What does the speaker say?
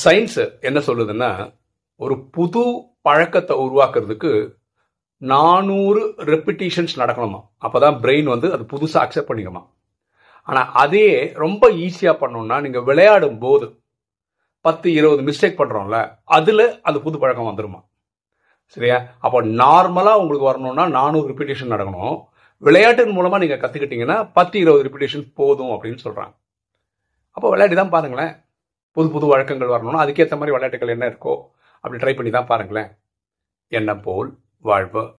Science என்ன சொல்லுதுன்னா ஒரு புது பழக்கத்தை உருவாக்குறதுக்கு நானூறு ரெப்பிட்டேஷன்ஸ் நடக்கணுமா? அப்பதான் பிரெயின் வந்து அது புதுசாக அக்செப்ட் பண்ணிக்குமா? ஆனால் அதே ரொம்ப ஈஸியாக பண்ணோம்னா நீங்கள் விளையாடும் போது பத்து இருபது மிஸ்டேக் பண்ணுறோம்ல அதில் அந்த புது பழக்கம் வந்துடுமா சரியா? அப்போ நார்மலாக உங்களுக்கு வரணும்னா நானூறு ரிப்பிட்டேஷன் நடக்கணும். விளையாட்டின் மூலமாக நீங்கள் கற்றுக்கிட்டீங்கன்னா பத்து இருபது ரிப்பிட்டேஷன் போதும் அப்படின்னு சொல்கிறாங்க அப்போ விளையாடி தான் பாருங்களேன். புது புது வழக்கங்கள் வரணும்னா அதுக்கேற்ற மாதிரி விளையாட்டுகள் என்ன இருக்கோ அப்படி ட்ரை பண்ணி தான் பாருங்களேன். என்ன போல் வாழ்வு